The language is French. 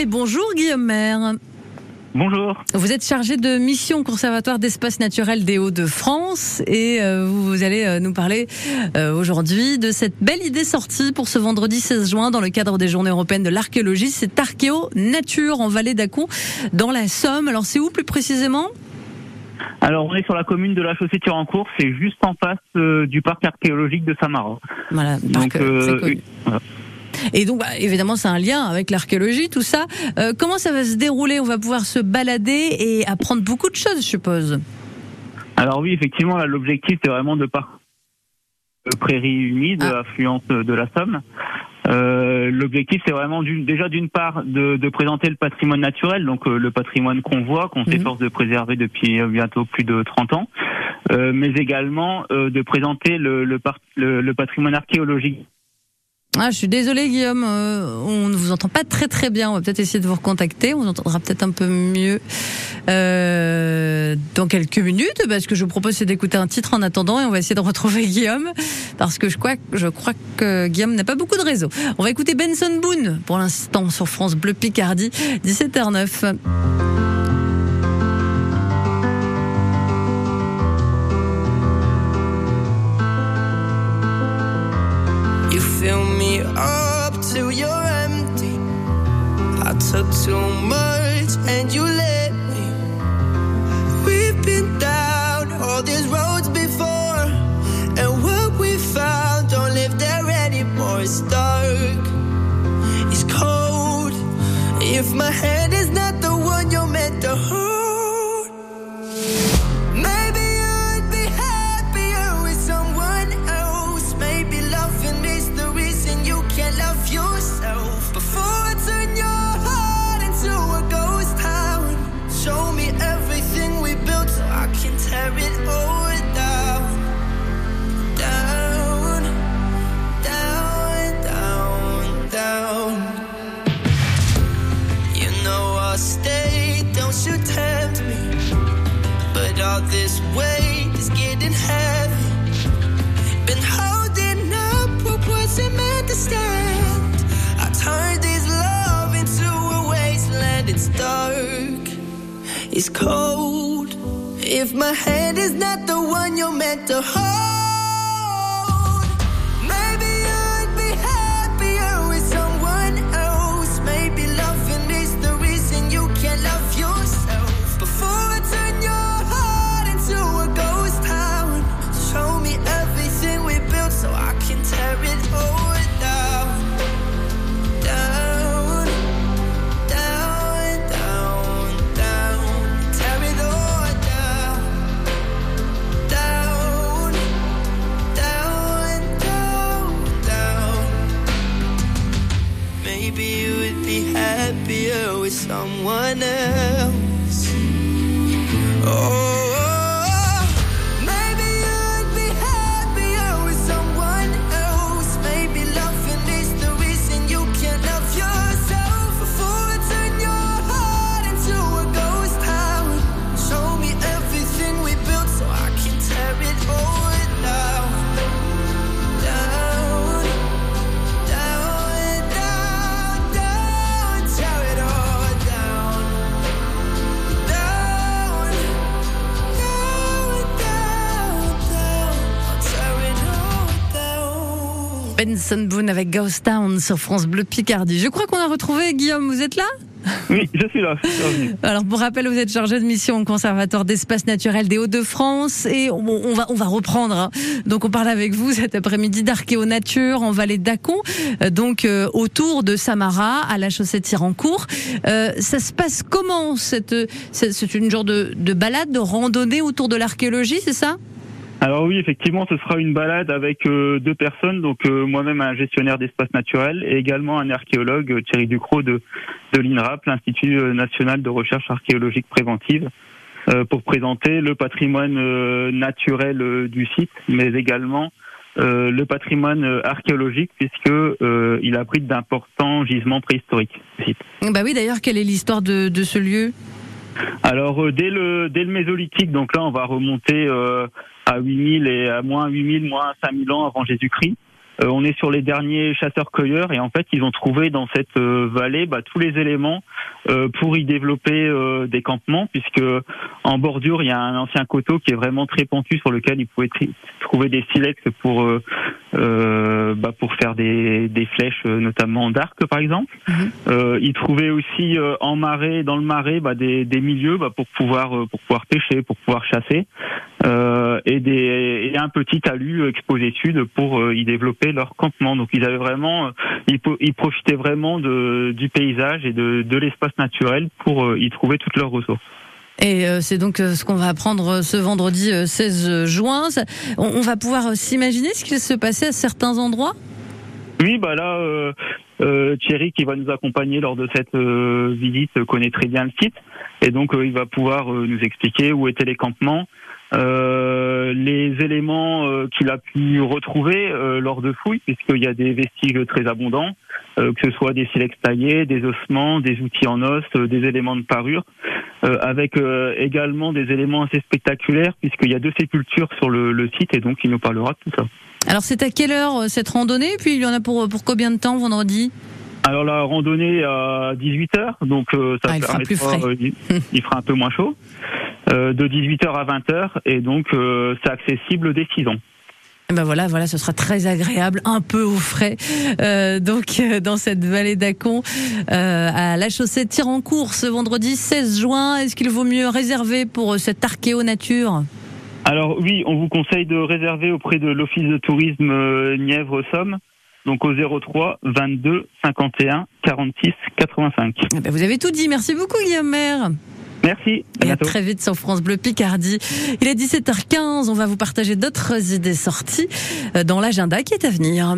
Et bonjour Guillaume Maire. Bonjour. Vous êtes chargé de mission Conservatoire d'espace naturel des Hauts-de-France et euh, vous allez euh, nous parler euh, aujourd'hui de cette belle idée sortie pour ce vendredi 16 juin dans le cadre des Journées européennes de l'archéologie. C'est Archéo Nature en Vallée d'Acon dans la Somme. Alors c'est où plus précisément? Alors on est sur la commune de la chaussée Turancourt, c'est juste en face du parc archéologique de Samara. Voilà, donc euh, et donc, bah, évidemment, c'est un lien avec l'archéologie, tout ça. Euh, comment ça va se dérouler? On va pouvoir se balader et apprendre beaucoup de choses, je suppose. Alors oui, effectivement, l'objectif, c'est vraiment de parcourir prairie humide, ah. affluente de la Somme. Euh, l'objectif, c'est vraiment déjà d'une part de, présenter le patrimoine naturel, donc euh, le patrimoine qu'on voit, qu'on mhm. s'efforce de préserver depuis bientôt plus de 30 ans, mais également de présenter le patrimoine archéologique ah, je suis désolée Guillaume, euh, on ne vous entend pas très très bien. On va peut-être essayer de vous recontacter. On entendra peut-être un peu mieux euh, dans quelques minutes. Bah, ce que je vous propose, c'est d'écouter un titre en attendant et on va essayer de retrouver Guillaume parce que je crois, je crois que Guillaume n'a pas beaucoup de réseau. On va écouter Benson Boone pour l'instant sur France Bleu Picardie, 17h09. Took too much and you let me. We've been down all these roads before, and what we found don't live there anymore. It's dark, it's cold. If my hand it's cold. If my hand is not the one you're meant to hold. happier with someone else. Oh. Benson Boone avec Ghost Town sur France Bleu Picardie. Je crois qu'on a retrouvé Guillaume, vous êtes là oui, je suis là. Alors pour rappel, vous êtes chargé de mission au Conservatoire d'espace naturel des Hauts-de-France et on, va on va reprendre. Hein. Donc on parle avec vous cet après-midi d'archéonature en vallée d'Acon, euh, donc euh, autour de Samara à la chaussée Tirancourt. Euh, ça se passe comment cette c'est une genre de, de balade, de randonnée autour de l'archéologie, c'est ça? Alors oui, effectivement, ce sera une balade avec euh, deux personnes, donc euh, moi-même un gestionnaire d'espace naturel et également un archéologue, euh, Thierry Ducrot de, de l'INRAP, l'Institut national de recherche archéologique préventive, pour présenter le patrimoine naturel du site, mais également le patrimoine archéologique puisque il abrite d'importants gisements préhistoriques. Bah oui, d'ailleurs, quelle est l'histoire de, de ce lieu? Alors dès le dès le mésolithique, donc là on va remonter à 8000 et à moins 8000, moins 5000 ans avant Jésus-Christ. on est sur les derniers chasseurs-cueilleurs et en fait, ils ont trouvé dans cette vallée bah, tous les éléments pour y développer des campements, puisque en bordure, il y a un ancien coteau qui est vraiment très pentu sur lequel ils pouvaient trouver des silex pour bah, pour faire des, des flèches, notamment d'arc par exemple. Mhm. ils trouvaient aussi en marais, dans le marais, bah, des, des milieux bah, pour pouvoir pour pouvoir pêcher, pour pouvoir chasser. Euh, et, des, et un petit talus exposé sud pour euh, y développer leur campement. Donc ils avaient vraiment, euh, ils, ils profitaient vraiment de, du paysage et de, de l'espace naturel pour y trouver toutes leurs ressources. Et c'est donc ce qu'on va apprendre ce vendredi 16 juin. On va pouvoir s'imaginer ce qui se passait à certains endroits? Oui, bah là, euh, Thierry qui va nous accompagner lors de cette visite connaît très bien le site et donc il va pouvoir nous expliquer où étaient les campements, euh, les éléments euh, qu'il a pu retrouver euh, lors de fouilles, puisqu'il y a des vestiges très abondants, que ce soit des silex taillés, des ossements, des outils en os, des éléments de parure, avec également des éléments assez spectaculaires, puisqu'il y a deux sépultures sur le, le, site, et donc il nous parlera de tout ça. Alors c'est à quelle heure cette randonnée? Puis il y en a pour, pour combien de temps vendredi? Alors la randonnée à 18h, donc ça ah, permettra, il, il, fera un peu moins chaud. Euh, de 18h à 20h et donc euh, c'est accessible dès 6 ans. Ben voilà, voilà, ce sera très agréable, un peu au frais. Euh, donc dans cette vallée d'Acon, à la chaussée de Tirancourt ce vendredi 16 juin, est-ce qu'il vaut mieux réserver pour cette archéo nature? Alors oui, on vous conseille de réserver auprès de l'office de tourisme Nièvre-Somme. Donc au 03 22 51 46 85. vous avez tout dit. Merci beaucoup Guillaume Maire. Merci. À Et à très vite sur France Bleu Picardie. Il est 17h15. On va vous partager d'autres idées sorties euh, dans l'agenda qui est à venir.